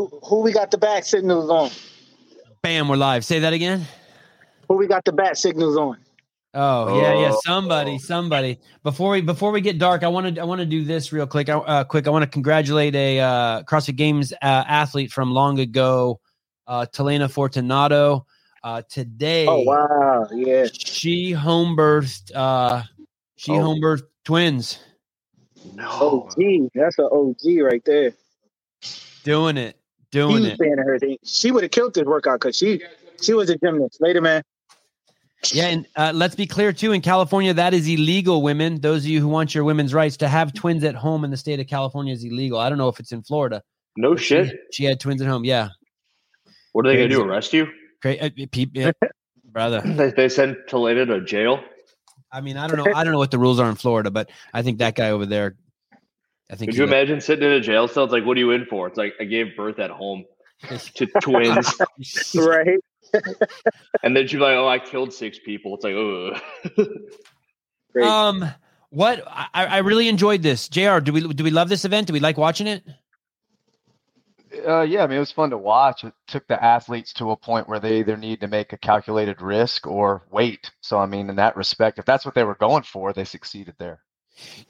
who, who we got the bat signals on? Bam, we're live. Say that again. Who we got the bat signals on? Oh yeah, yeah. Oh. Somebody, somebody. Before we before we get dark, I want to I want to do this real quick. I, uh, quick, I want to congratulate a uh, CrossFit Games uh, athlete from long ago, uh, Talayna Fortunato. Uh, today, Oh wow, yeah. she home birthed. Uh, she Oh. home birthed twins. No. OG, that's an OG right there. Doing it, doing Huge it. fan of her. She would have killed this workout because she she was a gymnast. Later, man. Yeah, and uh, let's be clear too. In California, that is illegal. Women, those of you who want your women's rights to have twins at home in the state of California is illegal. I don't know if it's in Florida. No She- shit. She had twins at home. Yeah, What are they gonna do? Arrest you? Cra- uh, peep, yeah. brother. They, they send Toledo to jail. I mean, I don't know. I don't know what the rules are in Florida, but I think that guy over there. I think Could you let- imagine sitting in a jail cell? It's like, what are you in for? It's like I gave birth at home to twins, Right. and then she's like, "Oh, I killed six people." It's like, oh, um, what I, I really enjoyed this. Jr. Do we do we love this event? Do we like watching it? Uh, yeah, I mean, it was fun to watch. It took the athletes to a point where they either need to make a calculated risk or wait. So, I mean, in that respect, if that's what they were going for, they succeeded there.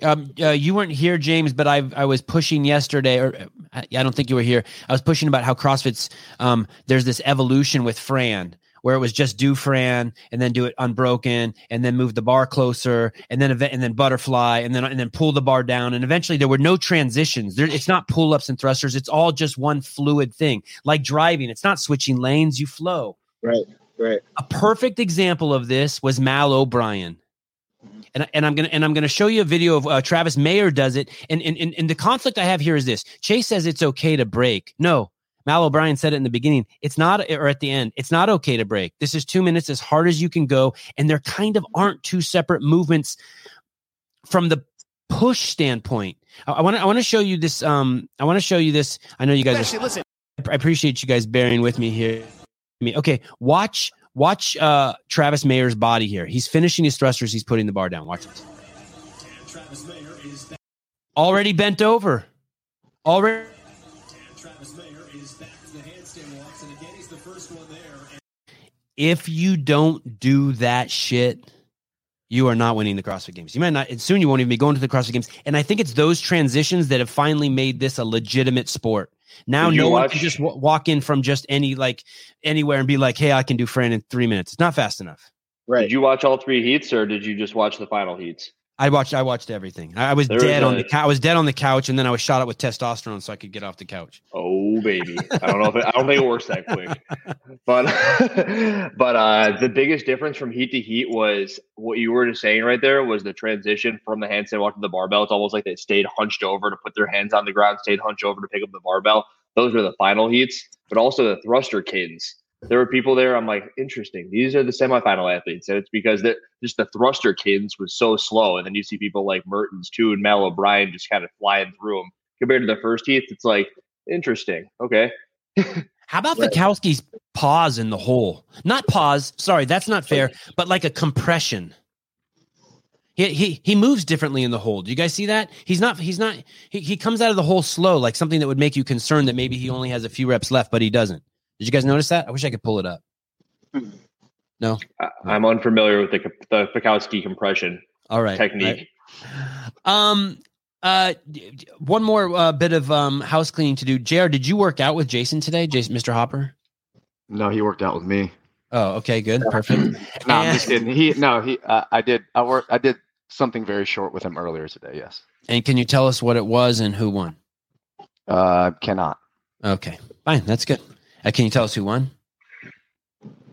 Um, uh, you weren't here, James, but I I was pushing yesterday, or uh, I I don't think you were here. I was pushing about how CrossFit's um there's this evolution with Fran where it was just do Fran and then do it unbroken and then move the bar closer and then event and then butterfly and then and then pull the bar down and eventually there were no transitions. There, it's not pull ups and thrusters. It's all just one fluid thing, like driving. It's not switching lanes. You flow. Right. Right. A perfect example of this was Mal O'Brien. And, and I'm gonna and I'm gonna show you a video of uh, Travis Mayer does it. And, and and the conflict I have here is this: Chase says it's okay to break. No, Mal O'Brien said it in the beginning. It's not, or at the end, it's not okay to break. This is two minutes as hard as you can go, and there kind of aren't two separate movements from the push standpoint. I want to I want to show you this. Um, I want to show you this. I know you guys. Are, listen. I appreciate you guys bearing with me here. Me, okay. Watch, watch. Uh, Travis Mayer's body here. He's finishing his thrusters. He's putting the bar down. Watch this. Already bent over. Already. If you don't do that shit, you are not winning the CrossFit Games. You might not. Soon you won't even be going to the CrossFit Games. And I think it's those transitions that have finally made this a legitimate sport. Now Did you no one can just w- walk in from just any like anywhere and be like, "Hey, I can do Fran in three minutes." It's not fast enough. Right. did you watch all three heats, or did you just watch the final heats? I watched. I watched everything. I, I was There dead on a- the couch. I was dead on the couch, and then I was shot up with testosterone so I could get off the couch. Oh baby, I don't know if it, I don't think it works that quick. But but uh, the biggest difference from heat to heat was what you were just saying right there was the transition from the handstand walk to the barbell. It's almost like they stayed hunched over to put their hands on the ground, stayed hunched over to pick up the barbell. Those were the final heats, but also the thruster kids. There were people there. I'm like, interesting. These are the semifinal athletes, and it's because that just the thruster kids was so slow, and then you see people like Mertens too and Mal O'Brien just kind of flying through them. Compared to the first heats, it's like interesting. Okay, How about Right. Fikowski's pause in the hole? Not pause. Sorry, that's not fair. But like a compression. He, he he moves differently in the hole. Do you guys see that? He's not. He's not. He, he comes out of the hole slow, like something that would make you concerned that maybe he only has a few reps left, but he doesn't. Did you guys notice that? I wish I could pull it up. No, I'm unfamiliar with the the Fikowski compression All right. technique. Um. Uh. d- d- One more uh, bit of um house cleaning to do. Jr. Did you work out with Jason today, Jason, Mr. Hoppe? No, he worked out with me. Oh, okay, good, perfect. No, I'm just kidding. He no, he. Uh, I did. I worked. I did something very short with him earlier today. Yes. And can you tell us what it was and who won? Uh, cannot. Okay, fine, that's good. Uh, can you tell us who won?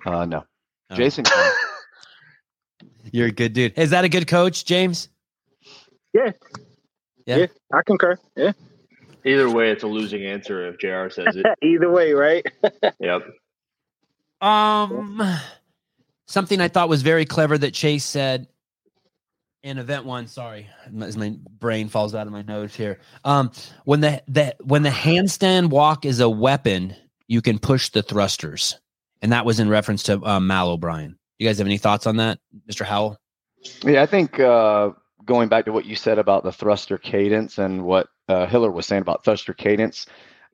Uh, no. Oh. Jason. You're a good dude. Is that a good coach, James? Yeah. Yeah. Yeah. I concur. Yeah. Either way, it's a losing answer if Jr. says it. Either way, right? yep. Um, something I thought was very clever that Chase said in event one. Sorry, as my brain falls out of my nose here. Um, when the the when the handstand walk is a weapon, you can push the thrusters, and that was in reference to uh, Mal O'Brien. You guys have any thoughts on that, Mr. Howell? Yeah, I think uh, going back to what you said about the thruster cadence and what uh, Hiller was saying about thruster cadence,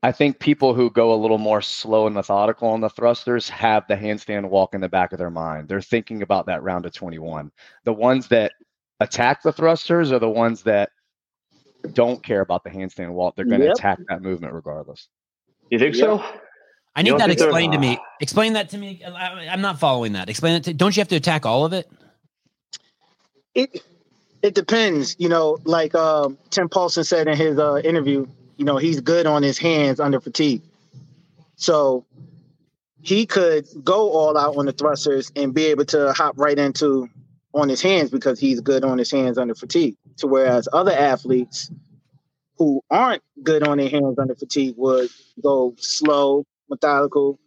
I think people who go a little more slow and methodical on the thrusters have the handstand walk in the back of their mind. They're thinking about that round of 21. The ones that attack the thrusters are the ones that don't care about the handstand walk. They're going to Yep. attack that movement regardless. You think so? I need that think explained to me. Explain that to me. I, I'm not following that. Explain it to. Don't you have to attack all of it? it it depends, you know, like um, Tim Paulson said in his uh, interview, you know, he's good on his hands under fatigue. So he could go all out on the thrusters and be able to hop right into on his hands because he's good on his hands under fatigue. To whereas other athletes who aren't good on their hands under fatigue would go slow, methodical.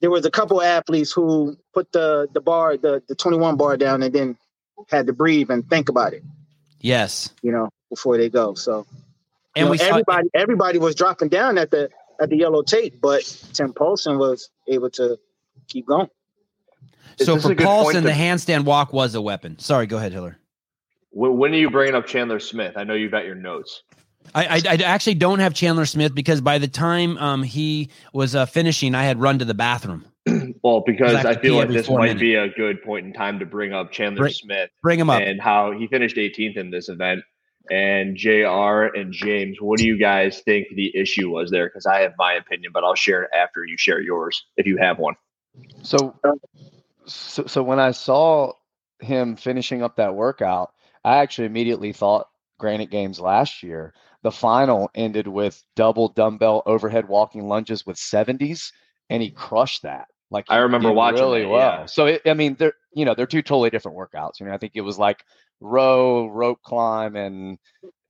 There was a couple athletes who put the the bar, the, the 21 bar down and then had to breathe and think about it, Yes. you know, before they go. So And you know, we saw, everybody everybody was dropping down at the at the yellow tape, but Tim Paulson was able to keep going. so This is for a Paulson, point the handstand walk was a weapon. Sorry, go ahead, Hiller. When, when are you bringing up Chandler Smith? I know you've got your notes. I, I, I actually don't have Chandler Smith because by the time um, he was uh, finishing, I had run to the bathroom. Well, because I I feel like this might minutes. be a good point in time to bring up Chandler Bring- Smith Bring him up. and how he finished 18th in this event. And JR and James, what do you guys think the issue was there? Because I have my opinion, but I'll share it after you share yours if you have one. So, so, so when I saw him finishing up that workout, I actually immediately thought Granite Games last year. The final ended with double dumbbell overhead walking lunges with 70s, and he crushed that. Like I remember did watching really that, well. yeah. So it, I mean, they're you know they're two totally different workouts. You know, I think it was like row, rope climb, and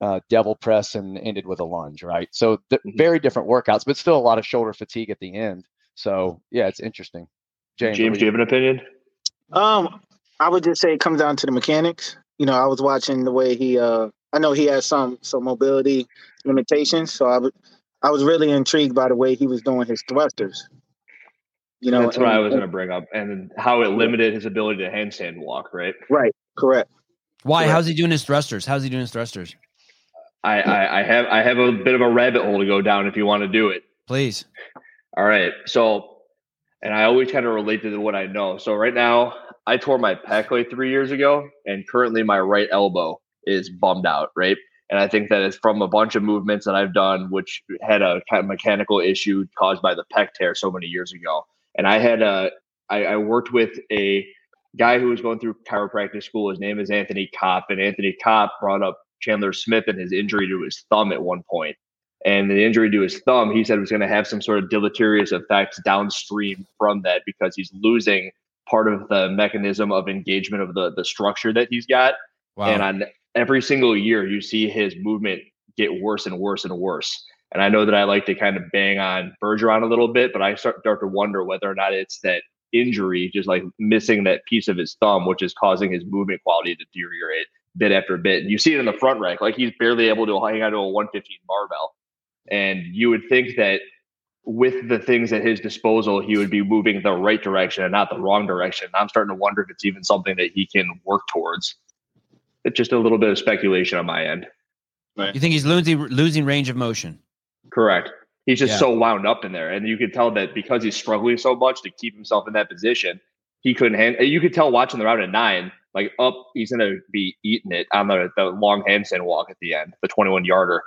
uh, devil press, and ended with a lunge, right? So th- Mhm. very different workouts, but still a lot of shoulder fatigue at the end. So yeah, it's interesting. James, James, do you have an opinion? Um, I would just say it comes down to the mechanics. You know, I was watching the way he. Uh, I know he has some some mobility limitations, so I would. I was really intrigued by the way he was doing his thrusters. You know, That's what I was going to bring up, and how it limited his ability to handstand walk. Right? right, correct. Why? correct. How's he doing his thrusters? How's he doing his thrusters? I, I, I have I have a bit of a rabbit hole to go down if you want to do it. Please. All right. So, and I always kind of relate to what I know. So right now, I tore my pec like three years ago, and currently my right elbow is bummed out. Right. And I think that it's from a bunch of movements that I've done, which had a kind of mechanical issue caused by the pec tear so many years ago. And I had a, I, I worked with a guy who was going through chiropractic school. His name is Anthony Kopp, and Anthony Kopp brought up Chandler Smith and his injury to his thumb at one point. And the injury to his thumb, he said was going to have some sort of deleterious effects downstream from that because he's losing part of the mechanism of engagement of the the structure that he's got. Wow. And on every single year, you see his movement get worse and worse and worse. And I know that I like to kind of bang on Bergeron a little bit, but I start, start to wonder whether or not it's that injury, just like missing that piece of his thumb, which is causing his movement quality to deteriorate bit after bit. And you see it in the front rack, like he's barely able to hang on to a 115 barbell. And you would think that with the things at his disposal, he would be moving the right direction and not the wrong direction. I'm starting to wonder if it's even something that he can work towards. It's just a little bit of speculation on my end. you think he's losing losing range of motion? Correct. He's just Yeah. so wound up in there, and you could tell that because he's struggling so much to keep himself in that position, he couldn't. Hand, you could tell watching the round at nine, like up, he's gonna be eating it on the the long handstand walk at the end, the 21 yarder.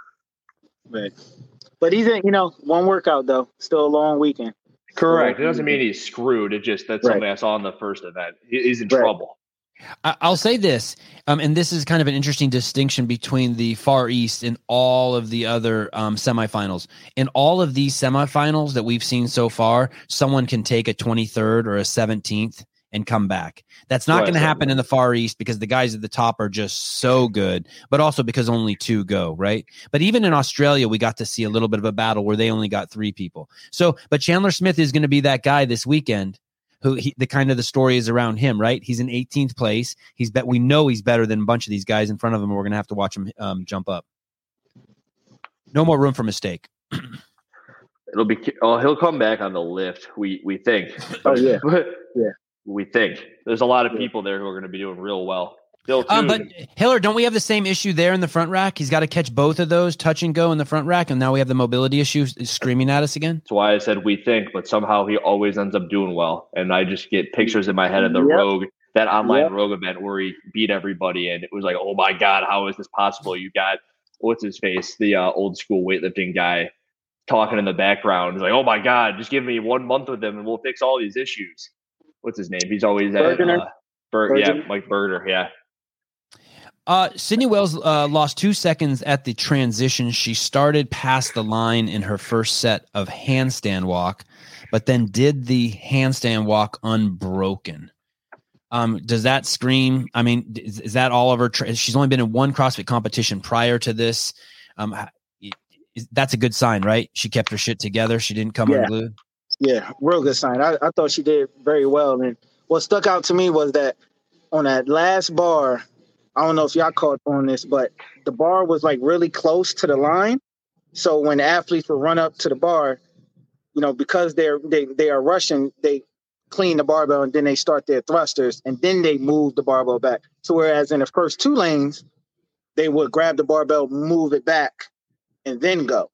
Right. But he's in, you know, one workout though. Still a long weekend. Correct. It doesn't mean he's screwed. It just that's Right. something I saw in the first event. He's in Right. trouble. I'll say this, um, and this is kind of an interesting distinction between the Far East and all of the other um, semifinals. In all of these semifinals that we've seen so far, someone can take a 23rd or a 17th and come back. That's not Right. going to happen in the Far East because the guys at the top are just so good, but also because only two go, right? But even in Australia, we got to see a little bit of a battle where they only got three people. So, but Chandler Smith is going to be that guy this weekend who he, the kind of the story is around him, right? He's in 18th place. He's bet we know he's better than a bunch of these guys in front of him. We're gonna have to watch him um, jump up. No more room for mistake. It'll be. Oh, he'll come back on the lift. We we think. Oh, yeah. Yeah. We think there's a lot of Yeah. people there who are going to be doing real well. Still, too, Um, but Hiller, don't we have the same issue there in the front rack? He's got to catch both of those, touch and go in the front rack, and now we have the mobility issue screaming at us again. That's why I said we think, but somehow he always ends up doing well. And I just get pictures in my head of the Yep. Rogue, that online Yep. Rogue event where he beat everybody. And it was like, oh my God, how is this possible? You got, what's his face? The uh, old school weightlifting guy talking in the background. He's like, oh my God, just give me one month with him and we'll fix all these issues. What's his name? He's always at, uh, Ber- yeah, Burgener? Mike Berger. Yeah. Uh, Sydney Wells uh, lost two seconds at the transition. She started past the line in her first set of handstand walk, but then did the handstand walk unbroken. Um, does that scream? I mean, is, is that all of her? Tra- she's only been in one CrossFit competition prior to this. Um, is, that's a good sign, right? She kept her shit together. She didn't come Yeah. unglued. Yeah, real good sign. I, I thought she did very well. And what stuck out to me was that on that last bar, I don't know if y'all caught on this, but the bar was like really close to the line. So when athletes would run up to the bar, you know, because they're they they are rushing, they clean the barbell and then they start their thrusters and then they move the barbell back. So whereas in the first two lanes, they would grab the barbell, move it back, and then go.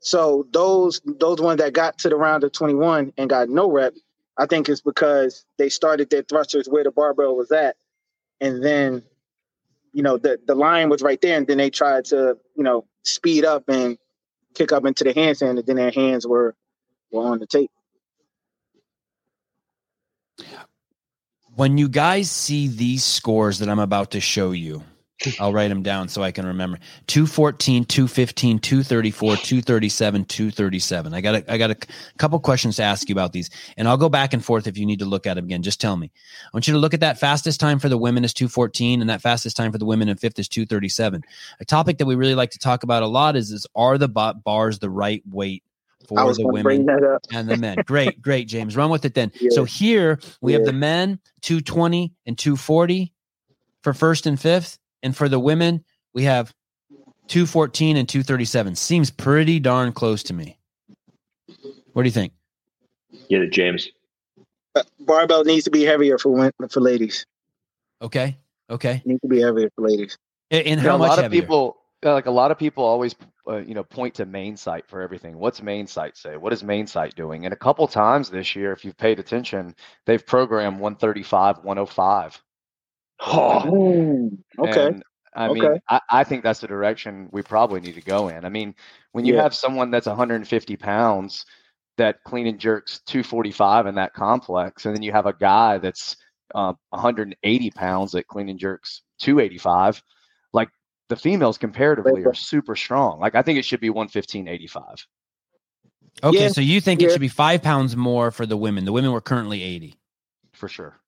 So those those ones that got to the round of 21 and got no rep, I think it's because they started their thrusters where the barbell was at, and then you know the the line was right there, and then they tried to you know speed up and kick up into the handstand, and then their hands were were on the tape. when you guys see these scores that I'm about to show you, I'll write them down so I can remember. 214, 215, 234, 237, 237. I got a, I got a couple questions to ask you about these and I'll go back and forth if you need to look at them again. Just tell me. I want you to look at that fastest time for the women is 214 and that fastest time for the women in fifth is 237. A topic that we really like to talk about a lot is, is are the bars the right weight for the women? bring that up. and the men. Great, great, James. Run with it then. Yeah. So here we have the men 220 and 240 for first and fifth. And for the women, we have 214 and 237. Seems pretty darn close to me. What do you think? Get it, James. Uh, Barbell needs to be heavier for win- for ladies. Okay. Okay. Needs to be heavier for ladies. A- And You know, how a much lot of people like a lot of people always uh, you know point to main site for everything what's main site say what is main site doing and a couple times this year if you've paid attention they've programmed 135 105 Oh, okay. and I mean, Okay. I, I think that's the direction we probably need to go in. I mean, when you Yeah. have someone that's 150 pounds that clean and jerks 245 in that complex, and then you have a guy that's uh, 180 pounds that clean and jerks 285, like the females comparatively are super strong. Like I think it should be 115, 85. Okay. Yeah. So you think it should be five pounds more for the women? The women were currently 80. for sure.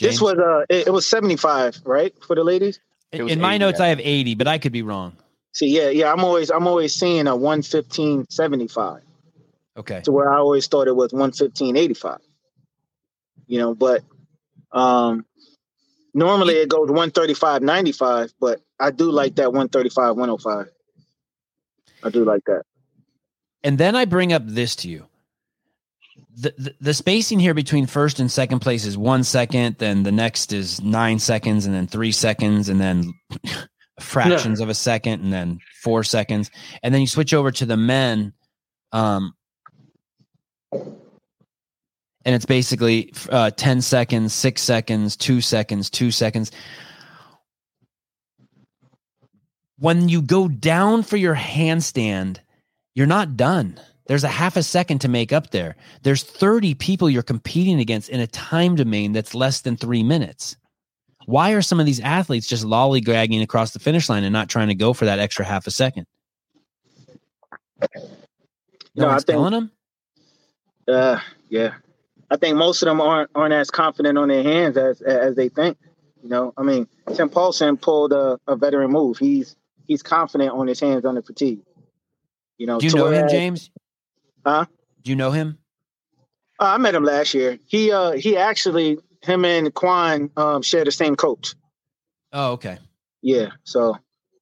This was uh, it, it was 75, right, for the ladies. it was in my notes, I I have 80, but I could be wrong. See, yeah, yeah, I'm always I'm always seeing a 115 75 Okay. to where I always thought it was 115 85. You know, but um normally it goes 135 95, but I do like that 135 105. I do like that. And then I bring up this to you. The, the, the spacing here between first and second place is one second, then the next is nine seconds, and then three seconds, and then fractions of a second, and then four seconds. And then you switch over to the men. Um, and it's basically uh, 10 seconds, six seconds, two seconds, two seconds. When you go down for your handstand, you're not done. There's a half a second to make up there. There's 30 people you're competing against in a time domain that's less than three minutes. Why are some of these athletes just lollygagging across the finish line and not trying to go for that extra half a second? No, No, I one's think- telling them? Uh, yeah, I think most of them aren't aren't as confident on their hands as as they think. You know, I mean, Tim Paulson pulled a, a veteran move. He's he's confident on his hands under fatigue. You know, Do you know him, James? Huh? Do you know him? Uh, I met him last year. He uh he actually him and Quan um share the same coach. Oh, okay. Yeah. So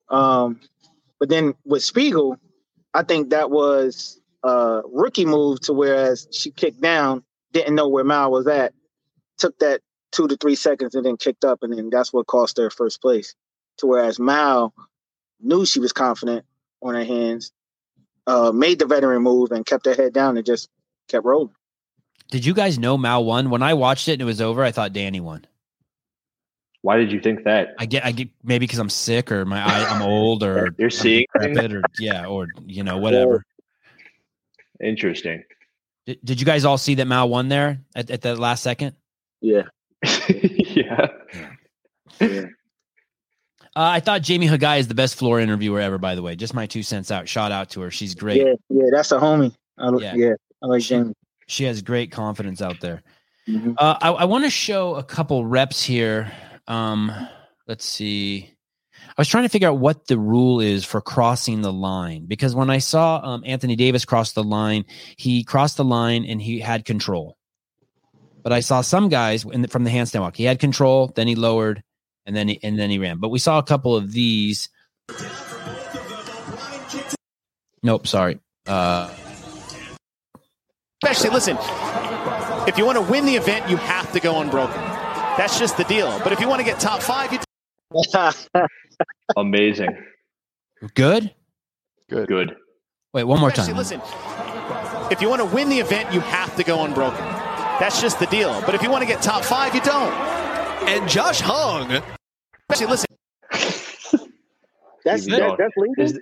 um but then with Speegle, I think that was a rookie move to whereas she kicked down, didn't know where Mal was at, took that two to three seconds and then kicked up, and then that's what cost her first place. To whereas Mal knew she was confident on her hands, uh, made the veteran move and kept their head down and just kept rolling. Did you guys know Mal won? When I watched it and it was over, I thought Dani won. Why did you think that? I get, I get maybe because I'm sick or my eye, I'm old or You're I'm seeing decrepit or yeah, or you know whatever. Interesting. Did, did you guys all see that Mal won there at, at the last second? Yeah. yeah. yeah. Uh, I thought Jamie Hagiya is the best floor interviewer ever. By the way, just my two cents out. Shout out to her. She's great. Yeah, yeah, that's a homie. I, Yeah. yeah. I like She- Jamie. She has great confidence out there. Mhm. Uh, I, I want to show a couple reps here. Um, let's see. I was trying to figure out what the rule is for crossing the line because when I saw um, Anthony Davis cross the line, he crossed the line and he had control. But I saw some guys in the, from the handstand walk. He had control, then he lowered, and then he, and then he ran. But we saw a couple of these. Nope, sorry. Uh, Especially, listen, if you want to win the event, you have to go unbroken. That's just the deal. But if you want to get top five, you Amazing. good. Good. Good. Wait, one more especially, time. listen, if you want to win the event, you have to go unbroken. That's just the deal. But if you want to get top five, you don't. And Josh Hung Especially, listen, That's that, that's legal. Is,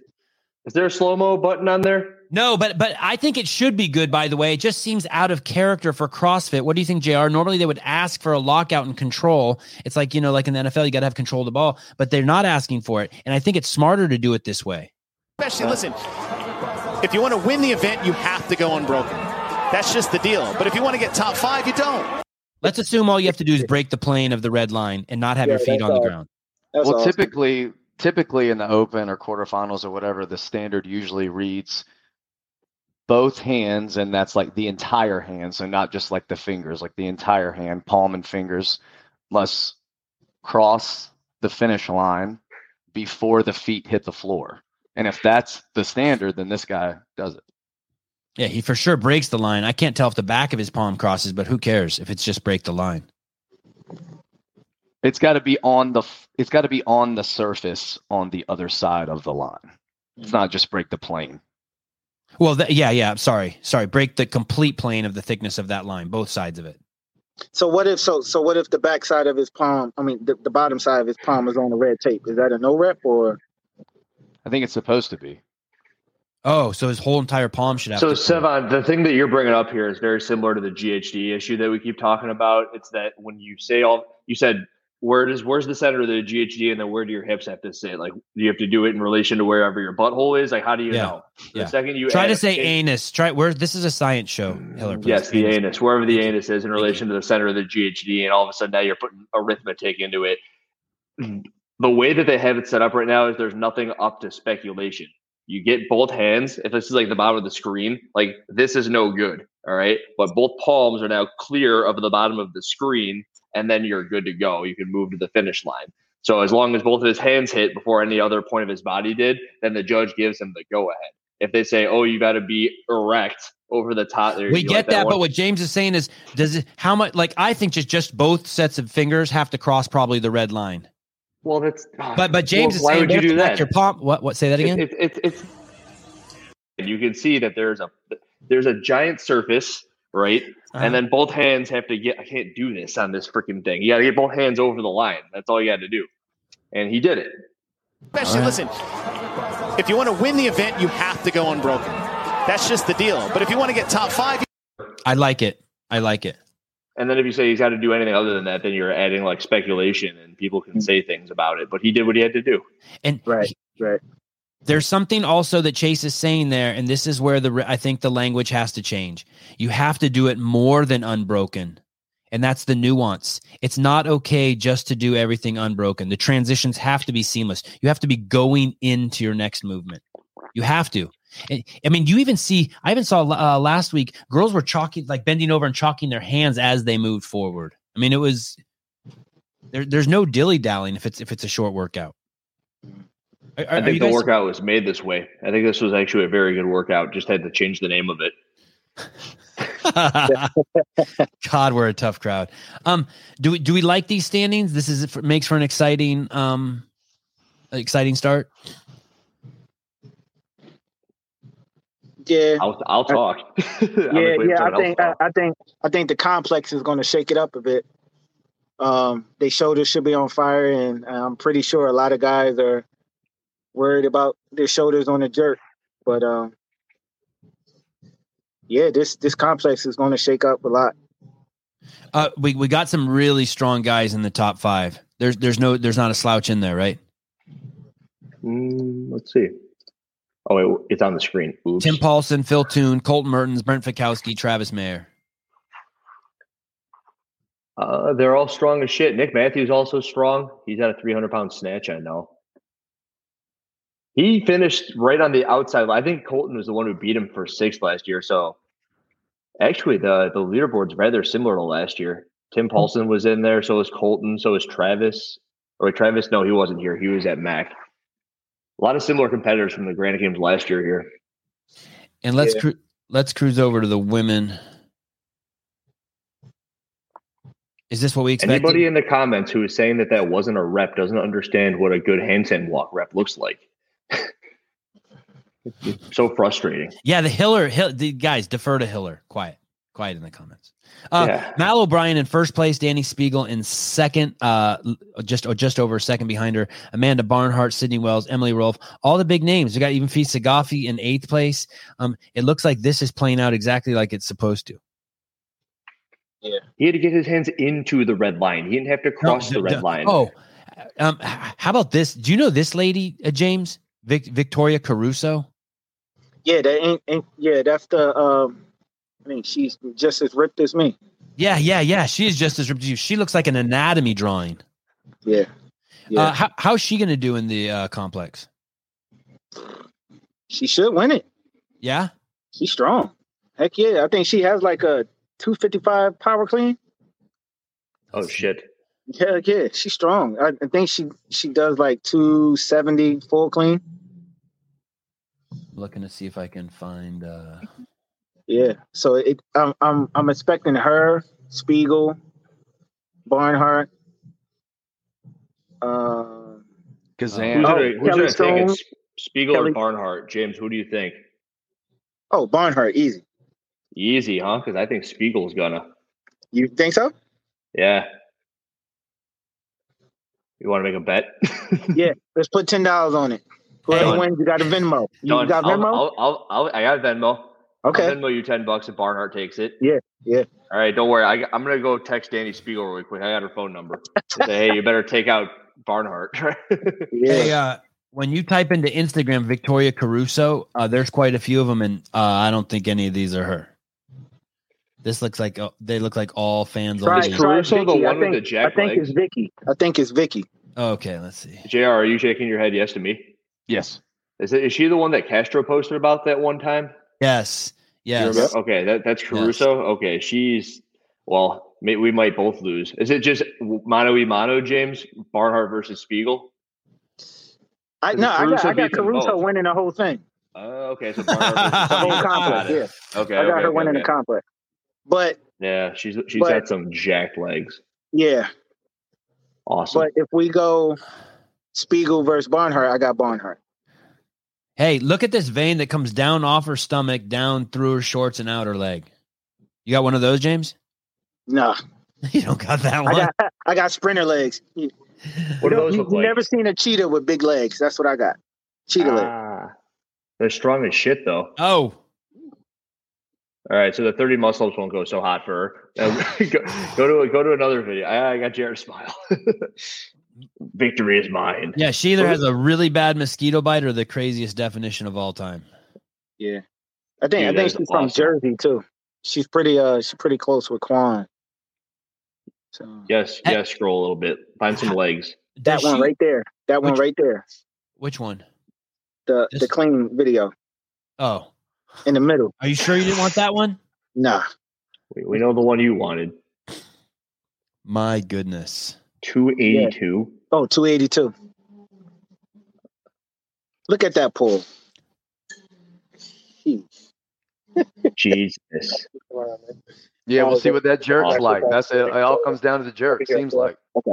is there a slow mo button on there? No, but but I think it should be good. By the way, it just seems out of character for CrossFit. What do you think, Jr? Normally they would ask for a lockout and control. It's like you know, like in the NFL, you got to have control of the ball, but they're not asking for it. And I think it's smarter to do it this way. especially, listen, if you want to win the event, you have to go unbroken. That's just the deal. But if you want to get top five, you don't. Let's assume all you have to do is break the plane of the red line and not have Yeah, your feet that's on the ground. That's well, awesome. typically, typically in the open or quarterfinals or whatever, the standard usually reads both hands, and that's like the entire hand, so not just like the fingers, like the entire hand, palm and fingers must cross the finish line before the feet hit the floor. And if that's the standard, then this guy does it. Yeah, he for sure breaks the line. I can't tell if the back of his palm crosses, but who cares if it's just break the line? It's got to be on the it's got to be on the surface on the other side of the line. It's mm. not just break the plane. Well, th- yeah, yeah. Sorry, sorry. Break the complete plane of the thickness of that line, both sides of it. So what if so so what if the back side of his palm, I mean the, the bottom side of his palm is on the red tape? Is that a no rep or I think it's supposed to be. Oh, so his whole entire palm should have. So, to Sevan, the thing that you're bringing up here is very similar to the GHD issue that we keep talking about. It's that when you say all, you said, where does where's the center of the GHD, and then where do your hips have to sit? Like, do you have to do it in relation to wherever your butthole is? Like, how do you Yeah, know? The yeah. second you try to say thing- anus. Try where this is a science show. Hiller, please. Yes, the Anus. anus, wherever the anus is in relation to the center of the GHD, and all of a sudden now you're putting arithmetic into it. The way that they have it set up right now is there's nothing up to speculation. You get both hands. If this is like the bottom of the screen, like this is no good. All right. But both palms are now clear of the bottom of the screen, and then you're good to go. You can move to the finish line. So as long as both of his hands hit before any other point of his body did, then the judge gives him the go ahead. If they say, "Oh, you got to be erect over the top," We get like that, one- but what James is saying is, does it? How much? Like, I think just just both sets of fingers have to cross probably the red line. Well, that's ah, But but James Well, is why saying would you do that? Your palm. What? What? Say that again. It's it's it's. and you can see that there's a there's a giant surface, right? Uh-huh. And then both hands have to get. I can't do this on this freaking thing. You got to get both hands over the line. That's all you got to do, and he did it. especially, All right. listen, if you want to win the event, you have to go unbroken. That's just the deal. But if you want to get top five, you I like it. I like it. And then if you say he's got to do anything other than that, then you're adding like speculation, and people can say things about it. But he did what he had to do. And Right, right. There's something also that Chase is saying there, and this is where the I think the language has to change. You have to do it more than unbroken, and that's the nuance. It's not okay just to do everything unbroken. The transitions have to be seamless. You have to be going into your next movement. You have to. I mean, you even see. I even saw uh, last week girls were chalking, like bending over and chalking their hands as they moved forward. I mean, it was there, there's no dilly dallying if it's if it's a short workout. Are- are- I think the guys- workout was made this way. I think this was actually a very good workout. Just had to change the name of it. God, we're a tough crowd. Um, do we do we like these standings? This is makes for an exciting um, exciting start. Yeah, I'll I'll talk. I'm yeah, yeah. I think I. I think I think the complex is going to shake it up a bit. Um, they shoulders should be on fire, and I'm pretty sure a lot of guys are worried about their shoulders on the jerk. But um, yeah, this this complex is going to shake up a lot. Uh, we we got some really strong guys in the top five. There's there's no there's not a slouch in there, right? Mm, let's see. Oh, wait, it's on the screen. Oops. Tim Paulson, Phil Toon, Colten Mertens, Brent Fikowski, Travis Mayer. Uh, they're all strong as shit. Nick Matthews also strong. He's at a 300 pound snatch. I know. He finished right on the outside. I think Colten was the one who beat him for sixth last year. So actually, the the leaderboard's rather similar to last year. Tim hmm. Paulson was in there. So was Colten. So was Travis. Or Travis? No, he wasn't here. He was at Mac. A lot of similar competitors from the Granite Games last year here. And let's Yeah. cru- let's cruise over to the women. Is this what we expected? Anybody in the comments who is saying that that wasn't a rep doesn't understand what a good handstand walk rep looks like. It's so frustrating. Yeah, the Hiller, Hill, the guys defer to Hiller. Quiet, quiet in the comments. Uh, Yeah. Mal O'Brien in first place, Dani Speegle in second, uh, just or just over a second behind her. Amanda Barnhart, Sydney Wells, Emily Rolfe, all the big names. We got even Fee Saghafi in eighth place. Um, it looks like this is playing out exactly like it's supposed to. Yeah. He had to get his hands into the red line. He didn't have to cross No, the d- red d- line. Oh, um, how about this? Do you know this lady, uh, James Vic- Victoria Caruso? Yeah, that ain't, ain't yeah. That's the um. I mean, she's just as ripped as me. Yeah, yeah, yeah. She is just as ripped as you. She looks like an anatomy drawing. Yeah, yeah. Uh, how, how's she going to do in the uh, complex? she should win it. Yeah. She's strong. Heck yeah, I think she has like a 255 power clean. Oh shit. Yeah, yeah, she's strong. I, I think she she does like 270 full clean. Looking to see if I can find. Uh, Yeah, so it I'm I'm I'm expecting her, Speegle, Barnhart, uh, Kazan. Who's Oh, gonna, who's Kelly gonna take it? Speegle Kelly- or Barnhart? James, who do you think? oh Barnhart, easy. Easy, huh? Because I think Speegle's gonna. You think so? Yeah. You want to make a bet? Yeah, let's put ten dollars on it. Whoever Done. wins, you got a Venmo. You Done. got I'll, Venmo? I'll, I'll, I'll, I got Venmo. okay. I'll Venmo you ten bucks if Barnhart takes it. Yeah, yeah. All right, don't worry. I, I'm gonna go text Dani Speegle really quick. I got her phone number. Say, hey, you better take out Barnhart. Yeah. Hey, uh, when you type into Instagram Victoria Caruso, uh, there's quite a few of them, and uh, I don't think any of these are her. This looks like uh, they look like all fans. Try, only. Is try Caruso the Vicky. I one with the jack I think legs? it's Vicky. I think it's Vicky. Okay, let's see. Jr, are you shaking your head yes to me? Yes. Is it is she the one that Castro posted about that one time? Yes, You yes. Okay, that, that's Caruso. Okay, she's well. May, we might both lose. Is it just mano y mano, James Barnhart versus Speegle? I Because no, I got Caruso I got Caruso both. winning the whole thing. Uh, okay, so Barnhart versus The whole complex. Yeah, Okay, I got okay, her okay, winning okay. the complex. But Yeah, she's she's But- got some jacked legs. yeah, Awesome. but if we go Speegle versus Barnhart, I got Barnhart. Hey, look at this vein that comes down off her stomach, down through her shorts and out her leg. You got one of those, James? No, You don't got that I one. got I got sprinter legs. You, what do you, those you look like? never seen a cheetah with big legs. That's what I got. Cheetah legs. Ah, they're strong as shit, though. oh, All right, so the 30 muscle ups won't go so hot for her. Go, go to go to another video. I, I got Jared smile. Victory is mine. yeah. She either has a really bad mosquito bite or the craziest definition of all time. Yeah, I think Dude, I think is she's from. Jersey too. She's pretty uh she's pretty close with Quan. So Yes, Hey. yes. Scroll a little bit. Find some legs. that Does one she- right there. That one right there. Which one? The This- the clean video Oh, in the middle. are you sure you didn't want that one? Nah. We, we know the one you wanted. My goodness. 282. Oh, 282. Look at that pull. Jesus. Yeah, we'll see what that jerk's Awesome. like. That's it. It all comes down to the jerk. Seems like. Okay.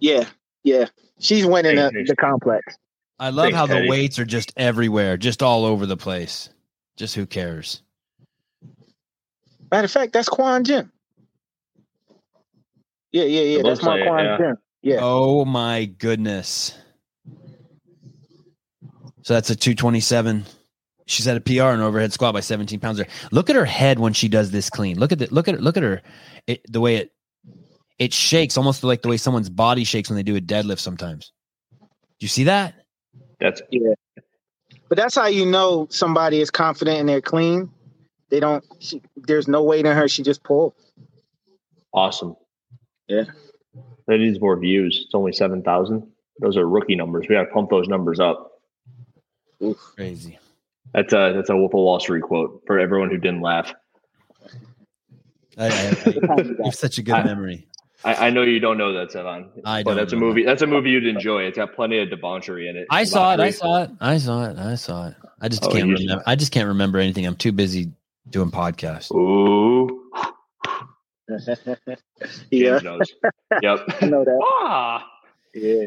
Yeah, yeah. She's winning the, the complex. I love Thanks, how the Teddy. weights are just everywhere, just all over the place. Just who cares? Matter of fact, that's Quan Jim. Yeah, yeah, yeah. It That's looks my like it, yeah. Yeah. Oh my goodness. So that's a 227. She's at a PR and overhead squat by 17 pounds. Look at her head when she does this clean. Look at the look at look at her it, the way it it shakes almost like the way someone's body shakes when they do a deadlift sometimes. Do you see that? That's yeah. But that's how you know somebody is confident and they're clean. They don't. She, there's no weight in her. She just pulled. awesome. Yeah. That needs more views. It's only seven thousand. Those are rookie numbers. We got to pump those numbers up. Crazy. That's a that's a Wolf of Wall Street quote for everyone who didn't laugh. I, I, I, you have such a good I- memory. I, I know you don't know that, Sevan. I but don't that's a know movie. That's a movie you'd enjoy. It's got plenty of debauchery in it. I saw it. I saw it. I saw it. I saw it. I just Oh, can't you- remember. I just can't remember anything. I'm too busy doing podcasts. Ooh, yeah, James knows. yep. I know that. ah, Yeah.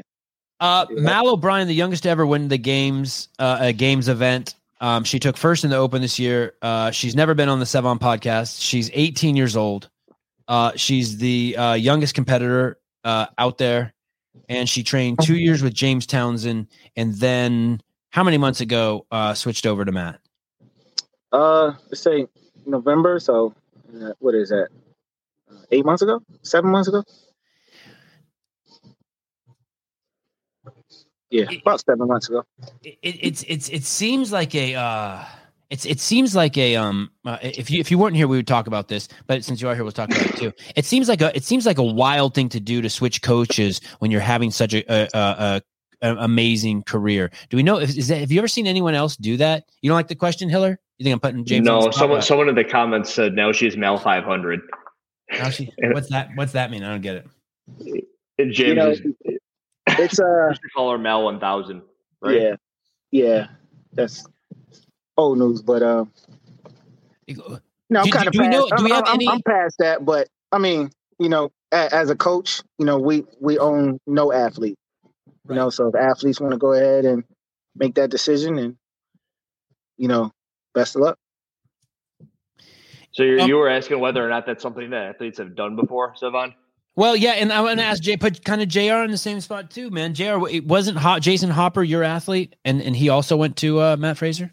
Uh, Yeah. Mal O'Brien, the youngest to ever win the games, uh, a games event. Um, she took first in the Open this year. Uh, she's never been on the Sevan podcast. She's 18 years old. Uh, she's the uh, youngest competitor uh, out there, and she trained two years with James Townsend, and then how many months ago uh, switched over to Matt? Uh, let's say November. So, uh, what is that? Eight months ago? Seven months ago? Yeah, about seven months ago. it, it, it's it's it seems like a uh it's it seems like a um uh, if you if you weren't here we would talk about this but since you are here we'll talk about it too it seems like a it seems like a wild thing to do to switch coaches when you're having such a, a, a, a amazing career do we know if is that have you ever seen anyone else do that you don't like the question hiller you think i'm putting james on no. spot? Someone someone in the comments said now she's Mal five hundred. How she- what's that what's that mean i don't get it James You know, is It's uh, used to call her Mal one thousand. Right? yeah, yeah. That's old news, but um, no, I'm Do- do- kind of do we past. know- do I'm, we have I'm- any- I'm past that, but I mean, you know, a, as a coach, you know, we we own no athlete. You know, so if athletes want to go ahead and make that decision, and you know, best of luck. So you Um, you were asking whether or not that's something that athletes have done before, Sevan? Well, yeah, and I want to ask Jay, put kind of Jr. in the same spot too, man. Jr. It wasn't hot Jason Hoppe your athlete, and and he also went to uh, Mat Fraser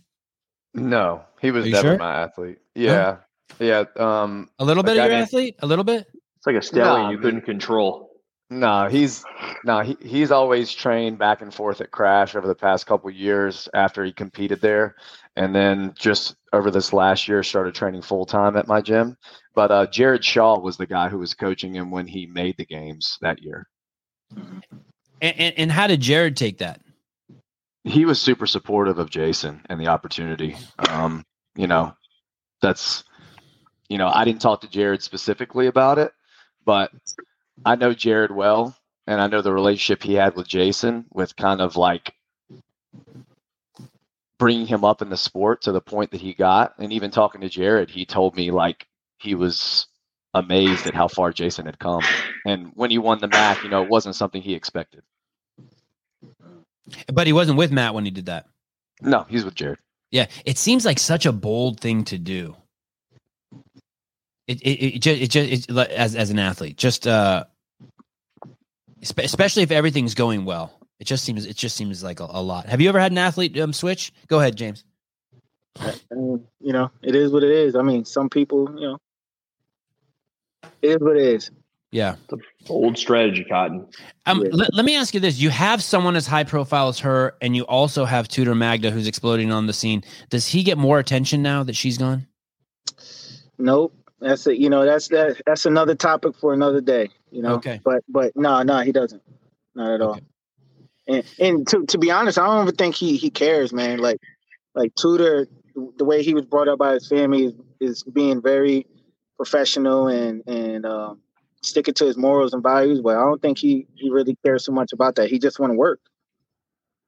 No, he was Are never sure? my athlete. Yeah, yeah. Um, a little A bit of your named- athlete, a little bit. It's like a stallion Nah, you man. couldn't control. No, he's no, he, he's always trained back and forth at Crash over the past couple years after he competed there, and then just over this last year started training full time at my gym. But uh, Jared Shaw was the guy who was coaching him when he made the games that year. And, and, and how did Jared take that? He was super supportive of Jason and the opportunity. Um, you know, that's you know, I didn't talk to Jared specifically about it, but I know Jared well, and I know the relationship he had with Jason, with kind of like bringing him up in the sport to the point that he got. And even talking to Jared, he told me like he was amazed at how far Jason had come. And when he won the MAC, you know, it wasn't something he expected. But he wasn't with Matt when he did that. No, he's with Jared. Yeah, it seems like such a bold thing to do. It it it just, it just it's like, as as an athlete, just uh, especially if everything's going well. It just seems it just seems like a, a lot. Have you ever had an athlete um, switch? Go ahead, James. And, you know, it is what it is. I mean, some people, you know, it is what it is. Yeah. Old strategy, Cotton. Um, Yeah. let, let me ask you this: You have someone as high profile as her, and you also have Tudor Magda, who's exploding on the scene. Does he get more attention now that she's gone? Nope. That's it. You know, that's that. That's another topic for another day. You know. Okay. But but no, no, he doesn't. Not at all. Okay. And and to to be honest, I don't even think he he cares, man. Like like Tudor, the way he was brought up by his family is, is being very professional and and um, sticking to his morals and values. But I don't think he he really cares so much about that. He just want to work.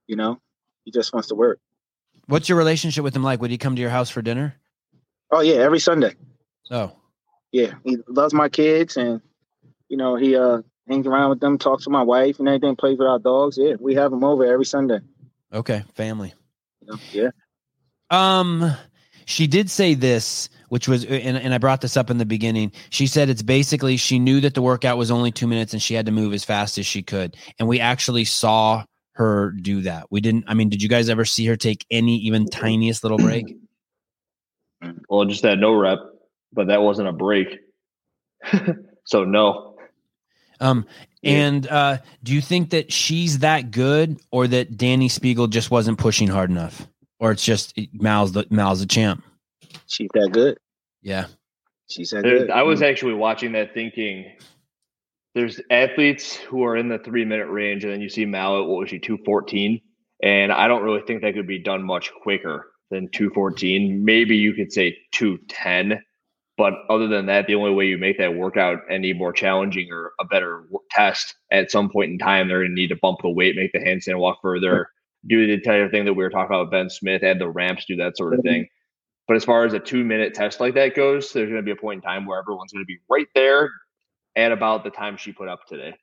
You know, he just wants to work. What's your relationship with him like? Would he come to your house for dinner? Oh yeah, every Sunday. Oh, Yeah, he loves my kids, and you know he uh hangs around with them, talks to my wife, and everything. Plays with our dogs. Yeah, we have him over every Sunday. okay, family. You know? Yeah. Um, she did say this, which was, and, and I brought this up in the beginning. She said it's basically she knew that the workout was only two minutes and she had to move as fast as she could. And we actually saw her do that. We didn't, I mean, did you guys ever see her take any even tiniest little break? Well, just that no rep, but that wasn't a break. so no. Um, and uh, do you think that she's that good or that Dani Speegle just wasn't pushing hard enough? Or it's just Mal's the Mal's the champ. She's that good. Yeah. She's that There- good. I was actually watching that thinking there's athletes who are in the three minute range, and then you see Mal at what was she, 214? And I don't really think that could be done much quicker than 214. Maybe you could say 210. But other than that, the only way you make that workout any more challenging or a better test at some point in time, they're going to need to bump the weight, make the handstand walk further, do the entire thing that we were talking about Ben Smith, add the ramps, do that sort of mm-hmm. thing. But as far as a two minute test like that goes, there's going to be a point in time where everyone's going to be right there at about the time she put up today.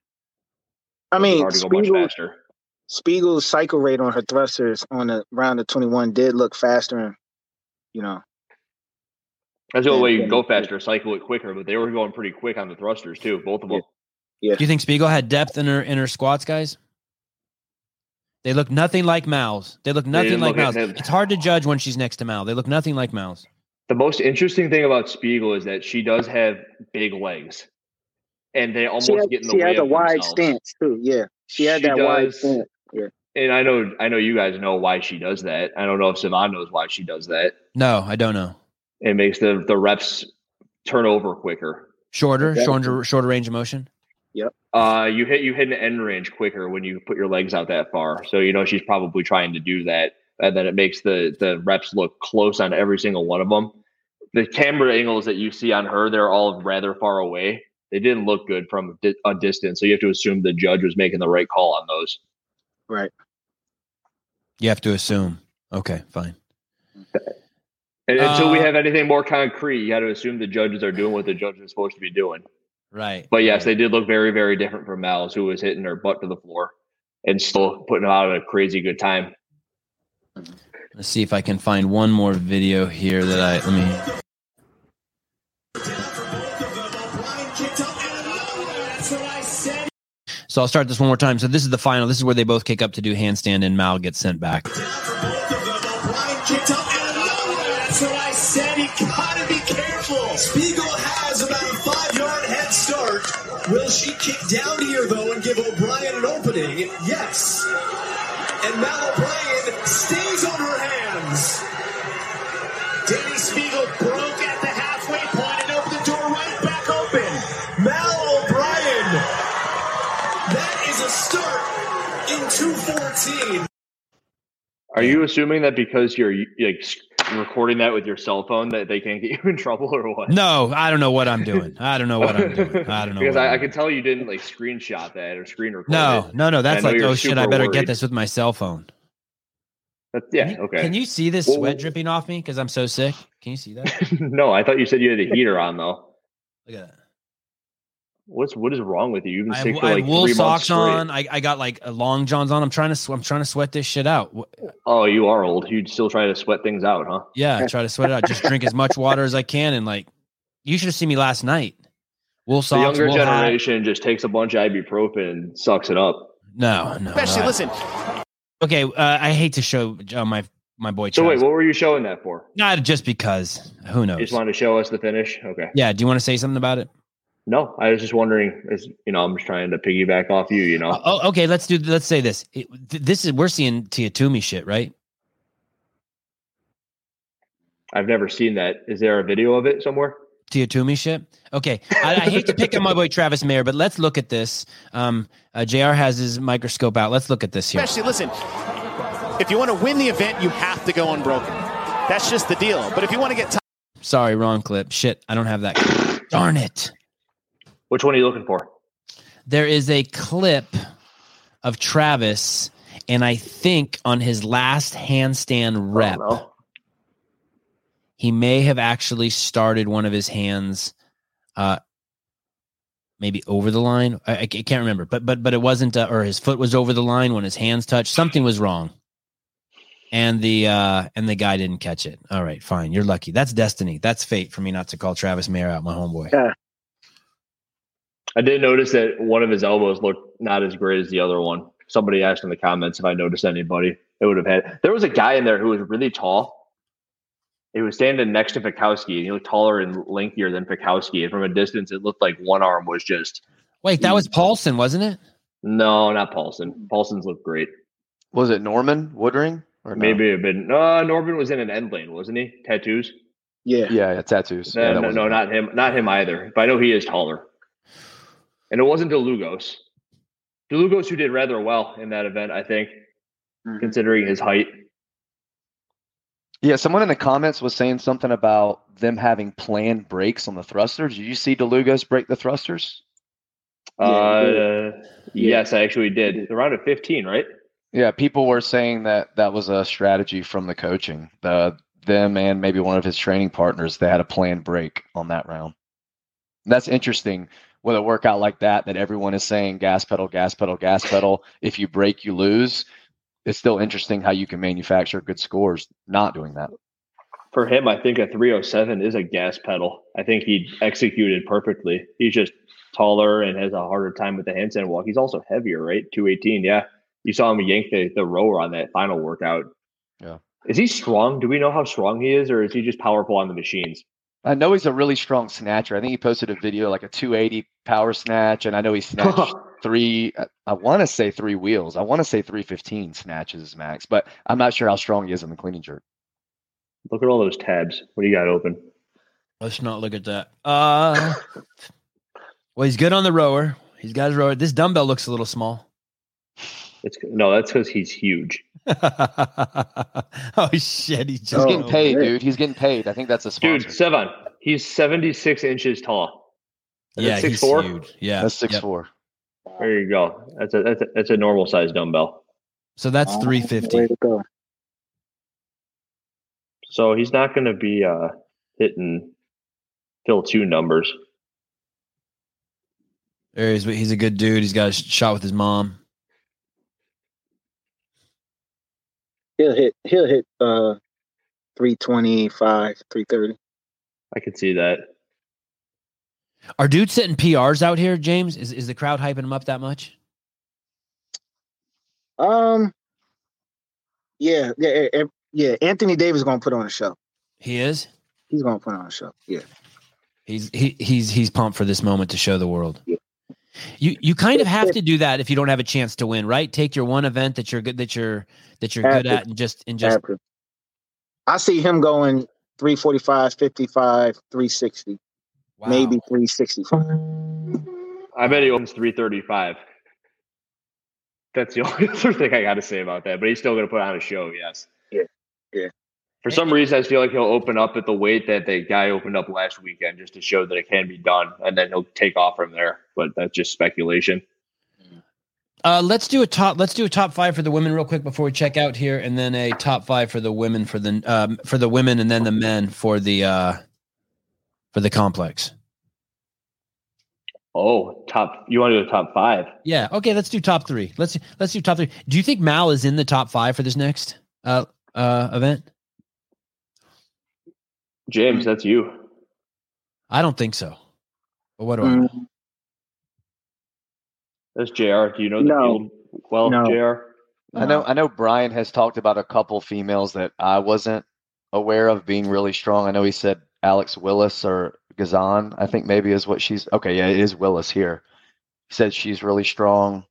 I mean, hard to go much faster. Speegle's cycle rate on her thrusters on the round of 21 did look faster. And, you know, That's the only way you can go faster, cycle it quicker. But they were going pretty quick on the thrusters too, both of them. Do you think Speegle had depth in her in her squats, guys? They look nothing like Mal's. They look nothing didn't like look at Mal's. It's hard to judge when she's next to Mal. They look nothing like Mal's. The most interesting thing about Speegle is that she does have big legs, and they almost had, get in the way. she way had a wide themselves. stance too. Yeah, she had She that wide stance. Yeah And I know, I know you guys know why she does that. I don't know if Sevan knows why she does that. No, I don't know. It makes the the reps turn over quicker. Shorter, Okay. shorter, shorter range of motion. Uh, you hit you hit an end range quicker when you put your legs out that far. So you know she's probably trying to do that, and then it makes the the reps look close on every single one of them. The camera angles that you see on her, they're all rather far away. They didn't look good from a a distance, so you have to assume the judge was making the right call on those. Right. You have to assume. Okay, fine. And until we Uh, have anything more concrete, you got to assume the judges are doing what the judges are supposed to be doing. Right. But yes, they did look very, very different from Mal's, who was hitting her butt to the floor and still putting out a crazy good time. Let's see if I can find one more video here that I let me. O'Brien kicked up out of nowhere. That's what I said. So I'll start this one more time. So this is the final. This is where they both kick up to do handstand, and Mal gets sent back. Will she kick down here though and give O'Brien an opening? Yes. And Mal O'Brien stays on her hands. Dani Speegle broke at the halfway point and opened the door right back open. Mal O'Brien. That is a start in 214. Are you assuming that because you're like recording that with your cell phone that they can't get you in trouble or what? No, I don't know what I'm doing. I don't know what I'm doing. I don't know. because I, I'm can tell you didn't like screenshot that or screen record. No, it. no, no. That's like, oh shit, I better worried. get this with my cell phone. But, yeah, Can you, okay. Can you see this Well- sweat dripping off me because I'm so sick? Can you see that? no, I thought you said you had a heater on though. Look at that. What's what is wrong with you? You've been I sick have, for I like have wool three months socks on. I, I got like long johns on. I'm trying to I'm trying to sweat this shit out. Oh, you are old. You'd still try to sweat things out, huh? Yeah, I try to sweat it out. Just drink as much water as I can, and like, you should have seen me last night. Wool The socks, younger wool hat. generation just takes a bunch of ibuprofen and sucks it up. No, no. Especially, uh, listen, Okay, uh, I hate to show uh, my my boy. So wait, what were you showing that for? Not just because. Who knows? You knows? just wanted to show us the finish? Okay. yeah. Do you want to say something about it? No, I was just wondering. As you know, I'm just trying to piggyback off you. You know, Oh, okay. Let's do. Let's say this. It, this is we're seeing Tia Toomey shit, right? I've never seen that. Is there a video of it somewhere? Tia Toomey shit. Okay, I, I hate to pick on my boy Travis Mayer, but let's look at this. Um, uh, Jr. has his microscope out. Let's look at this here. especially, listen, if you want to win the event, you have to go unbroken. That's just the deal. But if you want to get top Sorry, wrong clip. Shit, I don't have that. clip. Darn it. Which one are you looking for? There is a clip of Travis, and I think on his last handstand rep, he may have actually started one of his hands, uh, maybe over the line. I, I can't remember, but but but it wasn't, uh, or his foot was over the line when his hands touched. Something was wrong, and the uh, and the guy didn't catch it. All right, fine. You're lucky. That's destiny. That's fate for me not to call Travis Mayer out, my homeboy. Yeah. I did notice that one of his elbows looked not as great as the other one. Somebody asked in the comments if I noticed anybody. It would have had. There was a guy in there who was really tall. He was standing next to Fikowski, and he looked taller and lengthier than Fikowski. And from a distance, it looked like one arm was just Wait, that was Paulson, wasn't it? no, not Paulson. Paulson's looked great. Was it Norman Woodring? Or no? Maybe it'd been no. Norman was in an end lane, wasn't he? Tattoos. Yeah. Yeah, yeah, tattoos. No, yeah, no, wasn't no, him. not him. Not him either. But I know he is taller. And it wasn't DeLugos. DeLugos who did rather well in that event, I think, Mhm. considering his height. Yeah, someone in the comments was saying something about them having planned breaks on the thrusters. Did you see DeLugos break the thrusters? Yeah, uh, yes, I actually did. Around at 15, right? Yeah, people were saying that that was a strategy from the coaching. The them and maybe one of his training partners, they had a planned break on that round. That's interesting with a workout like that that everyone is saying gas pedal, gas pedal, gas pedal. If you break, you lose. It's still interesting how you can manufacture good scores not doing that. For him, I think a 307 is a gas pedal. I think he executed perfectly. He's just taller and has a harder time with the handstand walk. He's also heavier, right? 218. Yeah. You saw him yank the, the rower on that final workout. Yeah. Is he strong? Do we know how strong he is, or is he just powerful on the machines? I know he's a really strong snatcher. I think he posted a video like a 280 power snatch, and I know he snatched three. I- I want to say three wheels. I want to say 315 snatches max, but I'm not sure how strong he is in the clean and jerk. Look at all those tabs. What do you got open? Let's not look at that. Uh, well, he's good on the rower. He's got his rower. This dumbbell looks a little small. It's no, that's because he's huge. oh shit! He just He's getting Oh, paid, dude. He's getting paid. I think that's a Dude, Sevan. He's 76 inches tall. Is it yeah, he's 6'4"? huge. Yeah, that's six yep. four. There you go. That's a that's a, that's a normal size dumbbell. So that's Oh, three Way fifty. to go. So he's not going to be uh, hitting Phil two numbers. There he's he's a good dude. He's got a shot with his mom. He'll hit. He'll hit. Uh, three twenty five, three thirty. I could see that. Are dudes setting PRs out here, James? Is is the crowd hyping him up that much? Um. Yeah, yeah, yeah. Anthony Davis gonna put on a show. He is. He's gonna put on a show. Yeah. He's he, he's he's pumped for this moment to show the world. Yeah. You you kind of have to do that if you don't have a chance to win, right? Take your one event that you're good that you're that you're good at and just and just I see him going 345, 55, 360, wow. maybe 365. I bet he opens 335. That's the only other thing I got to say about that. But he's still going to put on a show, yes. Yeah, yeah. For some reason, I feel like he'll open up at the weight that the guy opened up last weekend just to show that it can be done. And then he'll take off from there. But that's just speculation. Uh, let's do a top. Let's do a top five for the women real quick before we check out here, and then a top five for the women for the um, for the women, and then the men for the uh, for the complex. Oh, top. You want to do a top five? Yeah. Okay. Let's do top three. Let's let's do top three. Do you think Mal is in the top five for this next uh, uh, event? James, that's you. I don't think so. But what do I know? Mm, That's JR. Do you know the No. well, No. JR? I know. I know. Brian has talked about a couple females that I wasn't aware of being really strong. I know he said Alex Willis or Gazan. I think maybe is what she's. Okay, yeah, it is Willis here. He said she's really strong.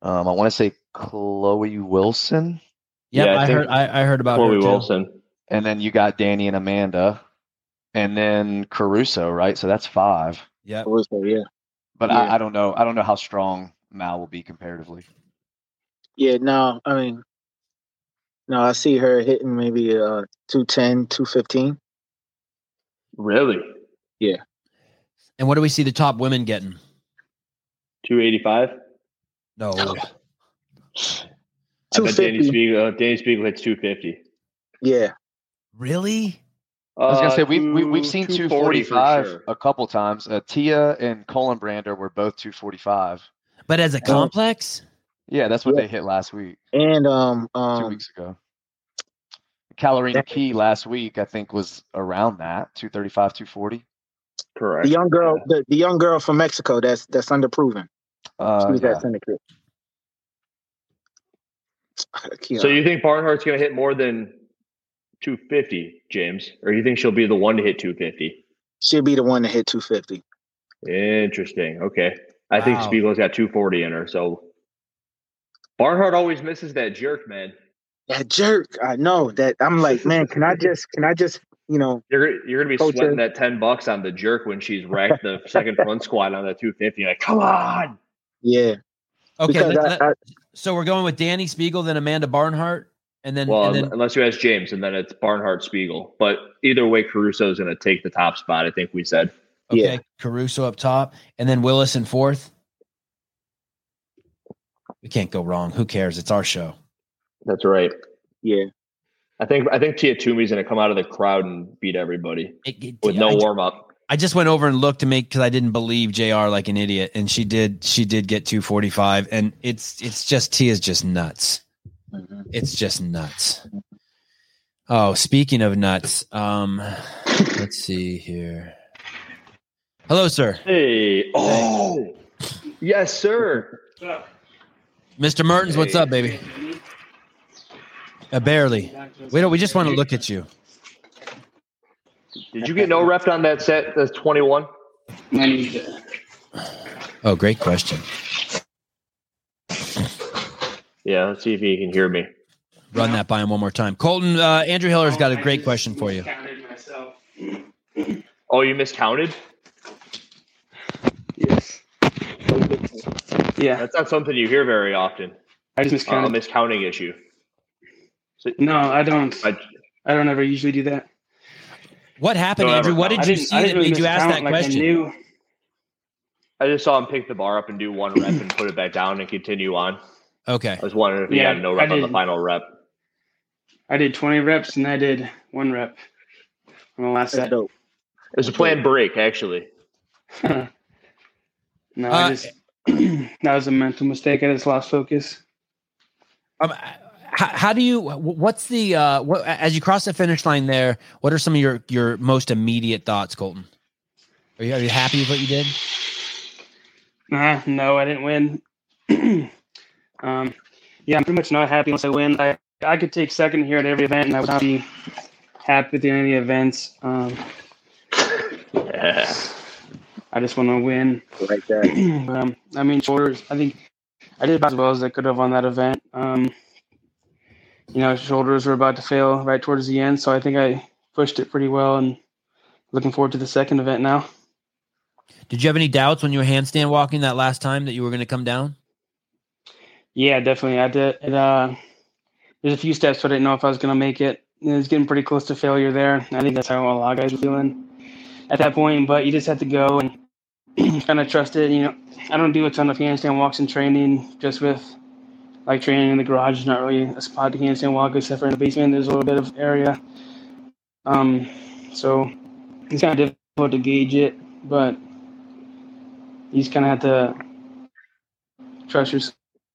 Um, I want to say Chloe Wilson, Yep, Yeah, I I, heard. I, I heard about Chloe her too. Wilson. And then you got Dani and Amanda, and then Caruso, right? So that's five. Yep. Caruso, yeah. But Yeah. I, I don't know. I don't know how strong Mal will be comparatively. Yeah, no, I mean, no, I see her hitting maybe uh 210, 215. Really? Yeah. And what do we see the top women getting? 285? No. I bet Dani 250. Speegle, uh, Dani Speegle hits 250. Yeah, really? I was gonna Uh, say we've we, we've seen 245 sure. a couple times. Uh, Tia and Colin Brander were both 245. But as a Oh. complex, Yeah, that's what Yeah. they hit last week, And um two um weeks ago. Calorina that- Key last week, I think, was around that 235, 240. Correct. the young girl the, the young girl from Mexico that's that's underproven. Uh, She was yeah. at syndicate. So you think Barnhart's going to hit more than 250, James, or you think she'll be the one to hit 250? she'll be the one to hit 250. Interesting. Okay, I think Speegle's got 240 in her. So Barnhart always misses that jerk, man. That jerk, I know that. I'm like, man, can I just can I just you know You're you're gonna be Coach, sweating that 10 bucks on the jerk when she's racked the second front squat on the 250. Like, come on. yeah okay. because let- I, I, so we're going with Dani Speegle, then Amanda Barnhart, and then Well, and then unless you ask James, and then it's Barnhart Speegle. But either way, Caruso is gonna take the top spot. I think we said. okay, yeah. Caruso up top, and then Willis in fourth. We can't go wrong. Who cares? It's our show. That's right. yeah I think I think Tia Toomey's gonna come out of the crowd and beat everybody It- it- with no I, warm up. I just went over and looked to make because I didn't believe Jr. like an idiot, and she did. She did get two forty five, and it's it's just Tia's just nuts. Mhm. It's just nuts. Oh, speaking of nuts, um, let's see here. Hello, sir, Hey, oh, yes, sir. Mr. Mertens. What's up, baby? Uh, barely. We don't. We just want to look at you. Did you get no rep on that set? That's 21. Oh, great question. Yeah, let's see if he can hear me. Run that by him one more time. Colten, uh, Andrew Hiller's got a great question for you. Oh, you miscounted? Yes. Yeah, That's not something you hear very often. I just Uh, a miscounting issue. So, no, I don't. I, I don't ever usually do that. What happened, Don't Andrew? ever What did you see that didn't really made you ask that like, I question? knew. I just saw him pick the bar up and do one rep and put it back down and continue on. Okay. I was wondering if he Yeah, had no I rep on the final rep. I did 20 reps and I did one rep on the last set. dope. It was a planned break, actually. no, Uh, I just that was a mental mistake. I just lost focus. Um, how, how do you? What's the? Uh, what as you cross the finish line there? What are some of your your most immediate thoughts, Colten? Are you are you happy with what you did? Nah, no, I didn't win. um, yeah, I'm pretty much not happy unless I win. I I could take second here at every event, and I would not be happy with any of the events. Um, Yeah. I just want to win. like that. um, I mean, shoulders. I think I did about as well as I could have on that event. Um, you know, shoulders were about to fail right towards the end, so I think I pushed it pretty well, and looking forward to the second event now. Did you have any doubts when you were handstand walking that last time that you were going to come down? Yeah, definitely. I did. It, uh, there's a few steps, but I didn't know if I was going to make it. It was getting pretty close to failure there. I think that's how a lot of guys were feeling at that point. But you just have to go and kind of trust it. You know, I don't do a ton of handstand walks in training, just with like training in the garage. Is not really a spot to handstand walk, except for in the basement. There's a little bit of area. Um, so it's kind of difficult to gauge it, but you just kind of have to trust yourself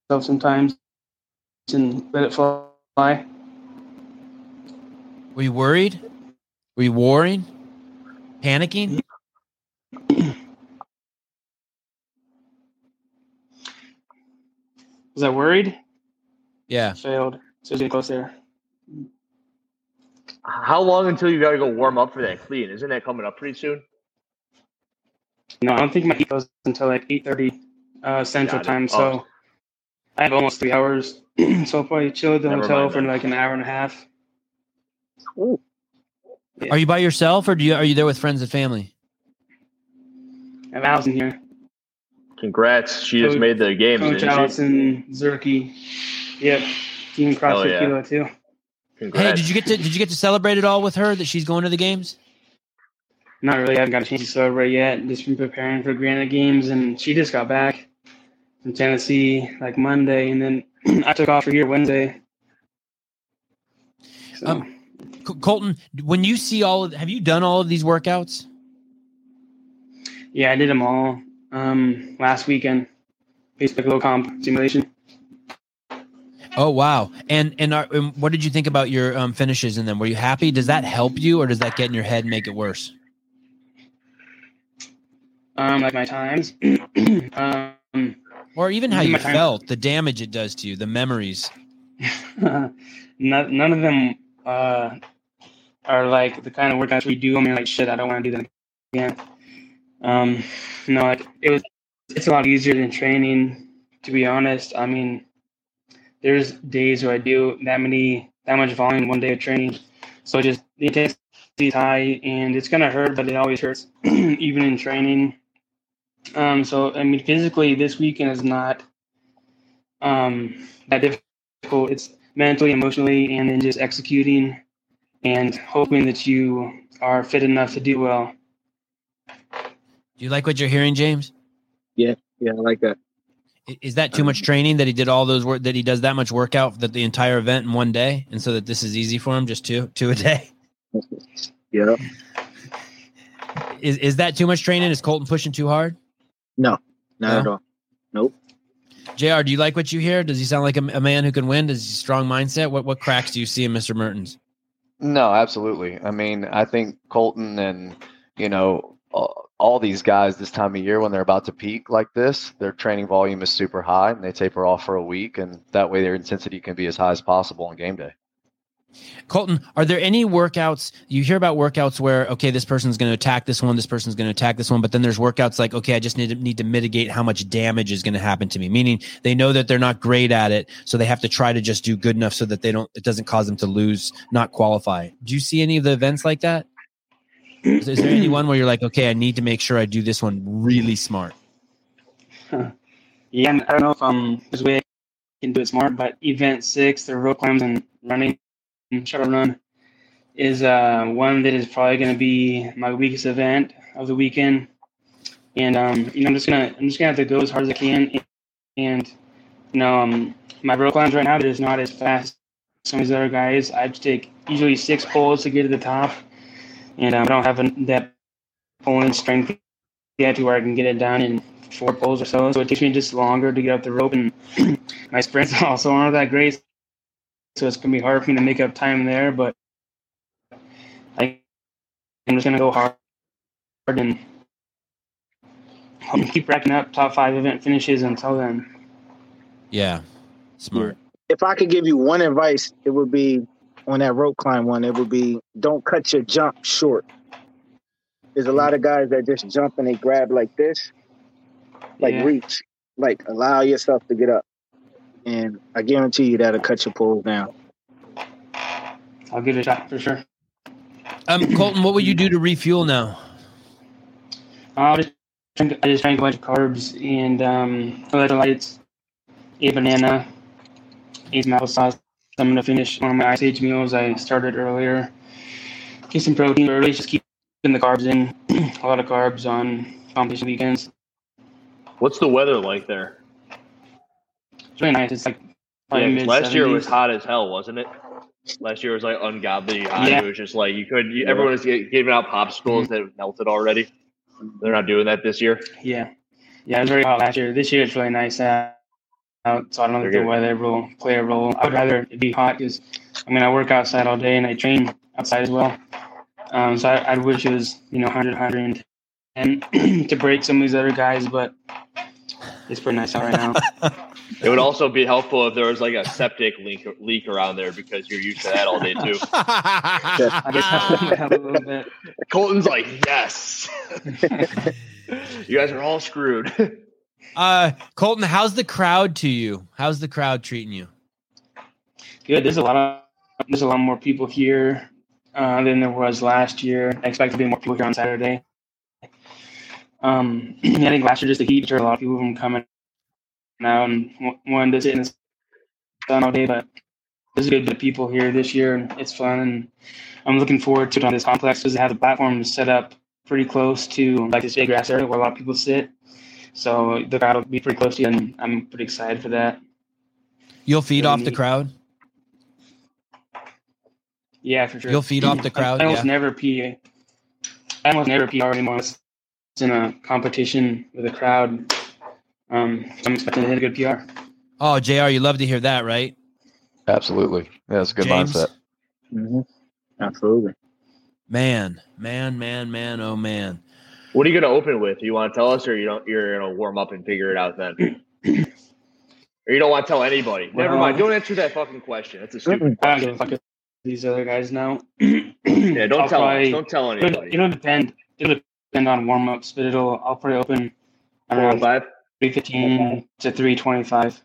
sometimes and let it fly. Were you worried? Were you worrying? Panicking? Was I worried? Yeah. Failed. So it's getting close there. How long until you got to go warm up for that clean? Isn't that coming up pretty soon? No, I don't think my heat goes until like eight thirty uh, Central Time. Oh. So I have almost three hours. so I'll probably chill at the Never hotel for then. like an hour and a half. Are you by yourself or do you are you there with friends and family? I have Allison here. Congrats. She just Coach- made the games, Coach? Allison Zerke. Yep. Team Hell CrossFit yeah. Kilo too. Congrats. Hey, did you get to did you get to celebrate it all with her that she's going to the games? Not really. I haven't got a chance to celebrate yet. Just been preparing for Granite Games, and she just got back Tennessee like Monday, and then I took off for here Wednesday. So, Um, Colten, when you see all of, have you done all of these workouts? Yeah, I did them all um, last weekend. Basically, low comp simulation. Oh wow! And and, are, and what did you think about your um, finishes in them? Were you happy? Does that help you, or does that get in your head and make it worse? Um, like my times. um, Or even how you felt, the damage it does to you, the memories. none, none of them uh, are like the kind of workouts we do. I mean, like shit, I don't want to do that again. Um, no, it was. It's a lot easier than training, to be honest. I mean, there's days where I do that many, that much volume one day of training, so just the intensity is high, and it's gonna hurt, but it always hurts, even in training. Um, so I mean, physically, this weekend is not um that difficult. It's mentally, emotionally, and then just executing and hoping that you are fit enough to do well. Do you like what you're hearing, James? Yeah, yeah, I like that. Is that too much training that he did all those work that he does that much workout that the entire event in one day, and so that this is easy for him, just two two a day? Yeah. Is is that too much training? Is Colten pushing too hard? No, not No? at all. Nope. Jr. Do you like what you hear? Does he sound like a, a man who can win? Does he strong mindset? What what cracks do you see in Mr. Mertens? No, absolutely. I mean, I think Colten and you know all, all these guys this time of year when they're about to peak like this, their training volume is super high, and they taper off for a week, and that way their intensity can be as high as possible on game day. Colten, are there any workouts you hear about workouts where okay, this person's going to attack this one, this person's going to attack this one, but then there's workouts like okay, I just need to need to mitigate how much damage is going to happen to me. Meaning they know that they're not great at it, so they have to try to just do good enough so that they don't it doesn't cause them to lose, not qualify. Do you see any of the events like that? Is, is there any one where you're like, okay, I need to make sure I do this one really smart? Yeah, I don't know if um this way I can do it smart, but event six, the rope climbs and running shuttle run is uh one that is probably gonna be my weakest event of the weekend. And um, you know, I'm just gonna I'm just gonna have to go as hard as I can and you know, um my rope climbs right now they're not as fast as some of these other guys. I take usually six pulls to get to the top. And um, I don't have that pulling strength yet to where I can get it down in four pulls or so. So it takes me just longer to get up the rope, and my sprints also aren't that great. So it's gonna be hard for me to make up time there. But I, I'm just gonna go hard and um, keep racking up top five event finishes until then. Yeah, smart. If I could give you one advice, it would be on that rope climb one. It would be don't cut your jump short. There's a lot of guys that just jump and they grab like this, like Yeah. reach, like allow yourself to get up, and I guarantee you that'll cut your pulls down. I'll give it a shot for sure. Um, Colten, what would you do to refuel now? I'll just drink, I just drank a bunch of carbs and um, electrolytes, ate a banana, ate some applesauce. I'm gonna finish one of my ice age meals I started earlier. Get some protein early, just keep putting the carbs in. a lot of carbs on competition weekends. What's the weather like there? It's really nice. It's like probably Yeah, last year was hot as hell, wasn't it? Last year was like ungodly hot. Yeah. It was just like you could. You, everyone was giving out popsicles that have melted already. They're not doing that this year. Yeah, yeah, it was very hot last year. This year it's really nice out, out, so I don't think They're the weather will play a role. I would rather it be hot because I mean I work outside all day and I train outside as well. Um, so I, I wish it was you know 100, 110 to break some of these other guys, but it's pretty nice out right now. It would also be helpful if there was like a septic leak leak around there because you're used to that all day too. I guess I have a little bit. Colten's like, yes. you guys are all screwed. uh, Colten, how's the crowd to you? How's the crowd treating you? Good. There's a lot of there's a lot more people here uh, than there was last year. I expect to be more people here on Saturday. Um, I think last year just the heat drew a lot of people from coming out and wanted to sit in the sun all day. But there's a good bit of people here this year, and it's fun. And I'm looking forward to it on this complex because they have a platform set up pretty close to like this big grass area where a lot of people sit. So the crowd will be pretty close to you, and I'm pretty excited for that. You'll feed Really off the crowd. Yeah, for sure. You'll feed off the crowd. I almost Yeah. never pee. I almost never PR anymore. It's in a competition with a crowd. Um, I'm expecting to hit a good PR. Oh, Jr. You love to hear that, right? Absolutely. Yeah, that's a good James? mindset. hmm Absolutely. Man, man, man, man. Oh man. What are you going to open with? You want to tell us, or you don't? You're going to warm up and figure it out then, or you don't want to tell anybody? Never mind. Don't answer that fucking question. It's a stupid. I don't give a these other guys know. Yeah, don't I'll tell probably- us. Don't tell It'll, anybody. it'll depend. It'll depend on warm ups, but it'll. I'll probably open Four or around five. Three fifteen to three twenty five.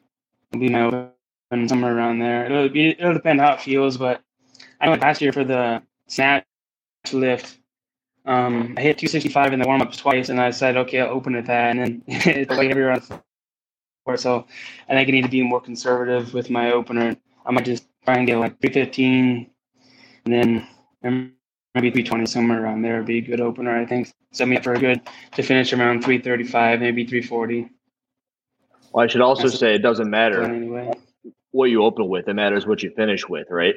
Will be my open somewhere around there. It'll be. It'll depend how it feels, but I know last year for the snatch lift, um, I hit two sixty five in the warm ups twice, and I said, okay, I'll open at that, and then it's like every round. So I think I need to be more conservative with my opener. I might just try and get like three fifteen, and then maybe three twenty somewhere around there would be a good opener. I think set me up for a good to finish around three thirty five, maybe three forty. Well, I should also That's- say it doesn't matter anyway, what you open with. It matters what you finish with, right?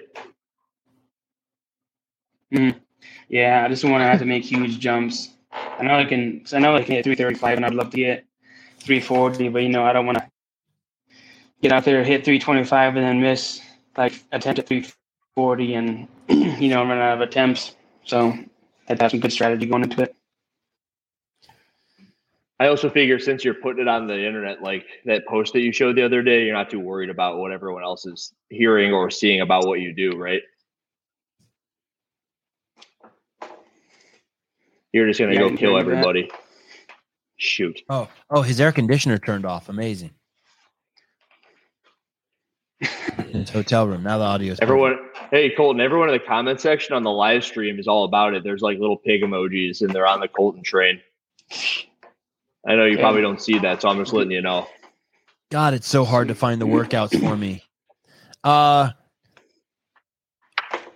Hmm. yeah, I just want to have to make huge jumps. I know I can. I know I can hit three thirty five, and I'd love to get three forty, but you know I don't want to get out there hit three twenty five and then miss like attempt at three forty and you know run out of attempts. So I have to have some good strategy going into it. I also figure since you're putting it on the internet, like that post that you showed the other day, you're not too worried about what everyone else is hearing or seeing about what you do, right? You're just gonna Yeah, go kill hear you, Matt. everybody. Shoot. Oh, oh, his air conditioner turned off. Amazing. In his hotel room. Now the audio is Everyone, hey Colten, everyone in the comment section on the live stream is all about it. There's like little pig emojis and they're on the Colten train. I know you Yeah. probably don't see that, so I'm just letting you know. God, it's so hard to find the workouts for me. Uh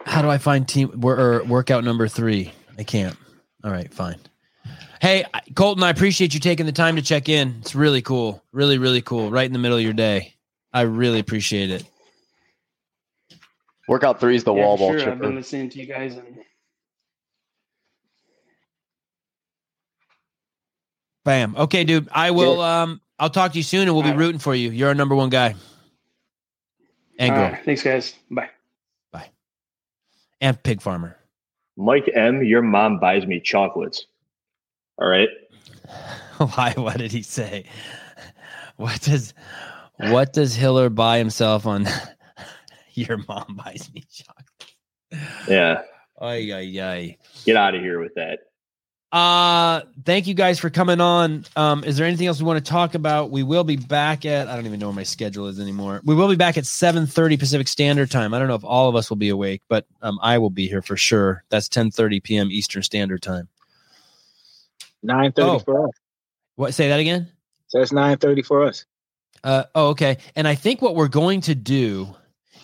how do I find team wor- or workout number three? I can't. All right, fine. Hey, Colten, I appreciate you taking the time to check in. It's really cool. Really, really cool. Right in the middle of your day. I really appreciate it. Workout three is the Yeah, wall for ball sure. I've chipper. been listening to you guys and Bam. Okay, dude. I will um I'll talk to you soon and we'll be rooting for you. You're our number one guy. And girl. right, thanks guys. Bye. Bye. And pig farmer. Mike M, your mom buys me chocolates. All right. Why? What did he say? What does what does Hiller buy himself on your mom buys me chocolates. Yeah. Ay ay ay. Get out of here with that. Uh thank you guys for coming on. Um, is there anything else we want to talk about? We will be back at I don't even know where my schedule is anymore. We will be back at 7 Pacific Standard Time. I don't know if all of us will be awake, but um I will be here for sure. That's 10 p.m. Eastern Standard Time. Nine thirty Oh. for us. What say that again? So that's nine thirty for us. Uh, oh, okay. And I think what we're going to do,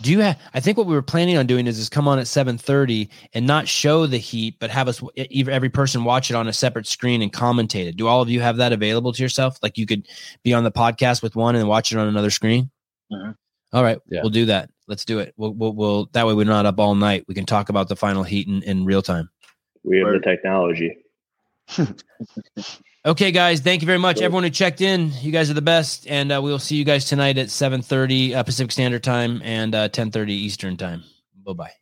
do you have? I think what we were planning on doing is just come on at seven thirty and not show the heat, but have us every person watch it on a separate screen and commentate it. Do all of you have that available to yourself? Like you could be on the podcast with one and watch it on another screen. Mhm. All right, Yeah. we'll do that. Let's do it. We'll, we'll, we'll that way we're not up all night. We can talk about the final heat in, in real time. We have the technology. Okay, guys. Thank you very much, everyone who checked in. You guys are the best, and uh, we will see you guys tonight at seven thirty uh, Pacific Standard Time and uh, ten thirty Eastern Time. Bye bye.